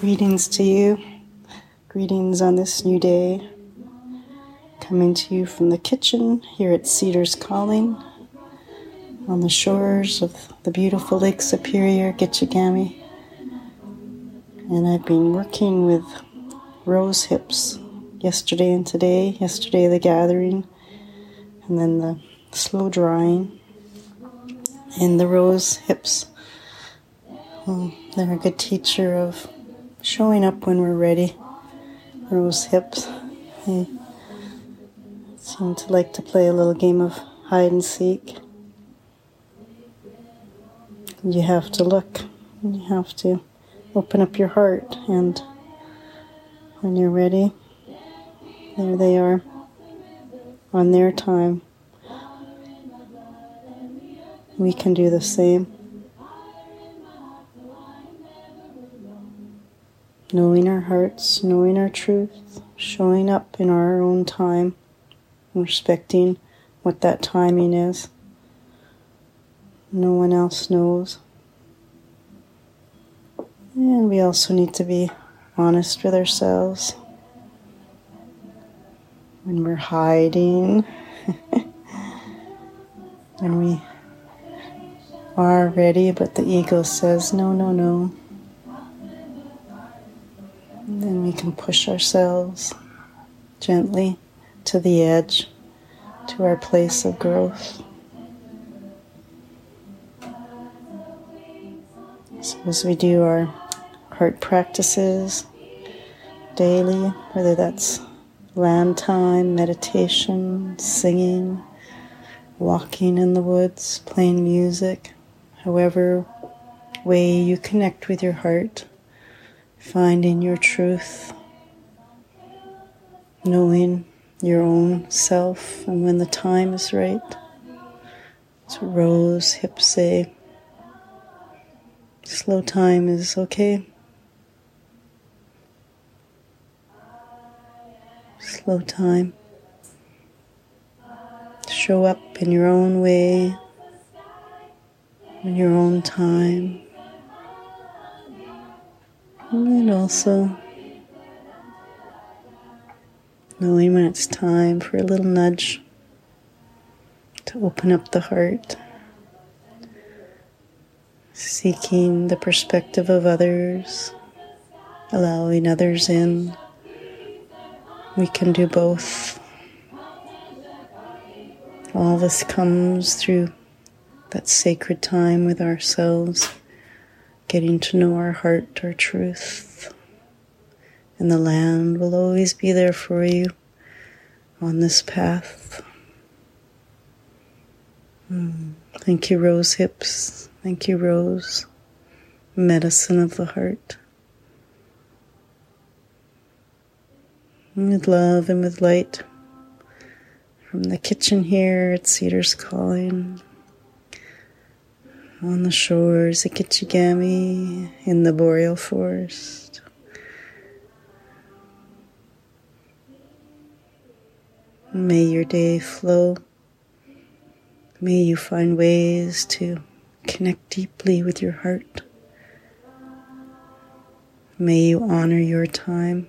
Greetings to you. Greetings on this new day. Coming to you from the kitchen here at Cedars Calling on the shores of the beautiful Lake Superior, Gitchigami. And I've been working with rose hips yesterday and today. Yesterday, the gathering, and then the slow drying. And the rose hips. Well, they're a good teacher of showing up when we're ready. Rose hips. Seem to like to play a little game of hide and seek. You have to look. You have to open up your heart, and when you're ready, there they are on their time. We can do the same. Knowing our hearts, knowing our truth, showing up in our own time, respecting what that timing is. No one else knows. And we also need to be honest with ourselves when we're hiding, when we are ready, but the ego says, no, no, no. Then we can push ourselves gently to the edge, to our place of growth. So, as we do our heart practices daily, whether that's land time, meditation, singing, walking in the woods, playing music, however way you connect with your heart, finding your truth, knowing your own self, and when the time is right. So Rose hips say, slow time is okay. slow time. Show up in your own way, in your own time. And also knowing when it's time for a little nudge to open up the heart, seeking the perspective of others, allowing others in. We can do both. All this comes through that sacred time with ourselves, getting to know our heart, our truth. And the land will always be there for you on this path. Mm. Thank you, Rose Hips. Thank you, Rose. Medicine of the heart. with love and with light from the kitchen here at Cedars Calling, on the shores of Gitchigami, in the boreal forest. May your day flow. May you find ways to connect deeply with your heart. May you honor your time.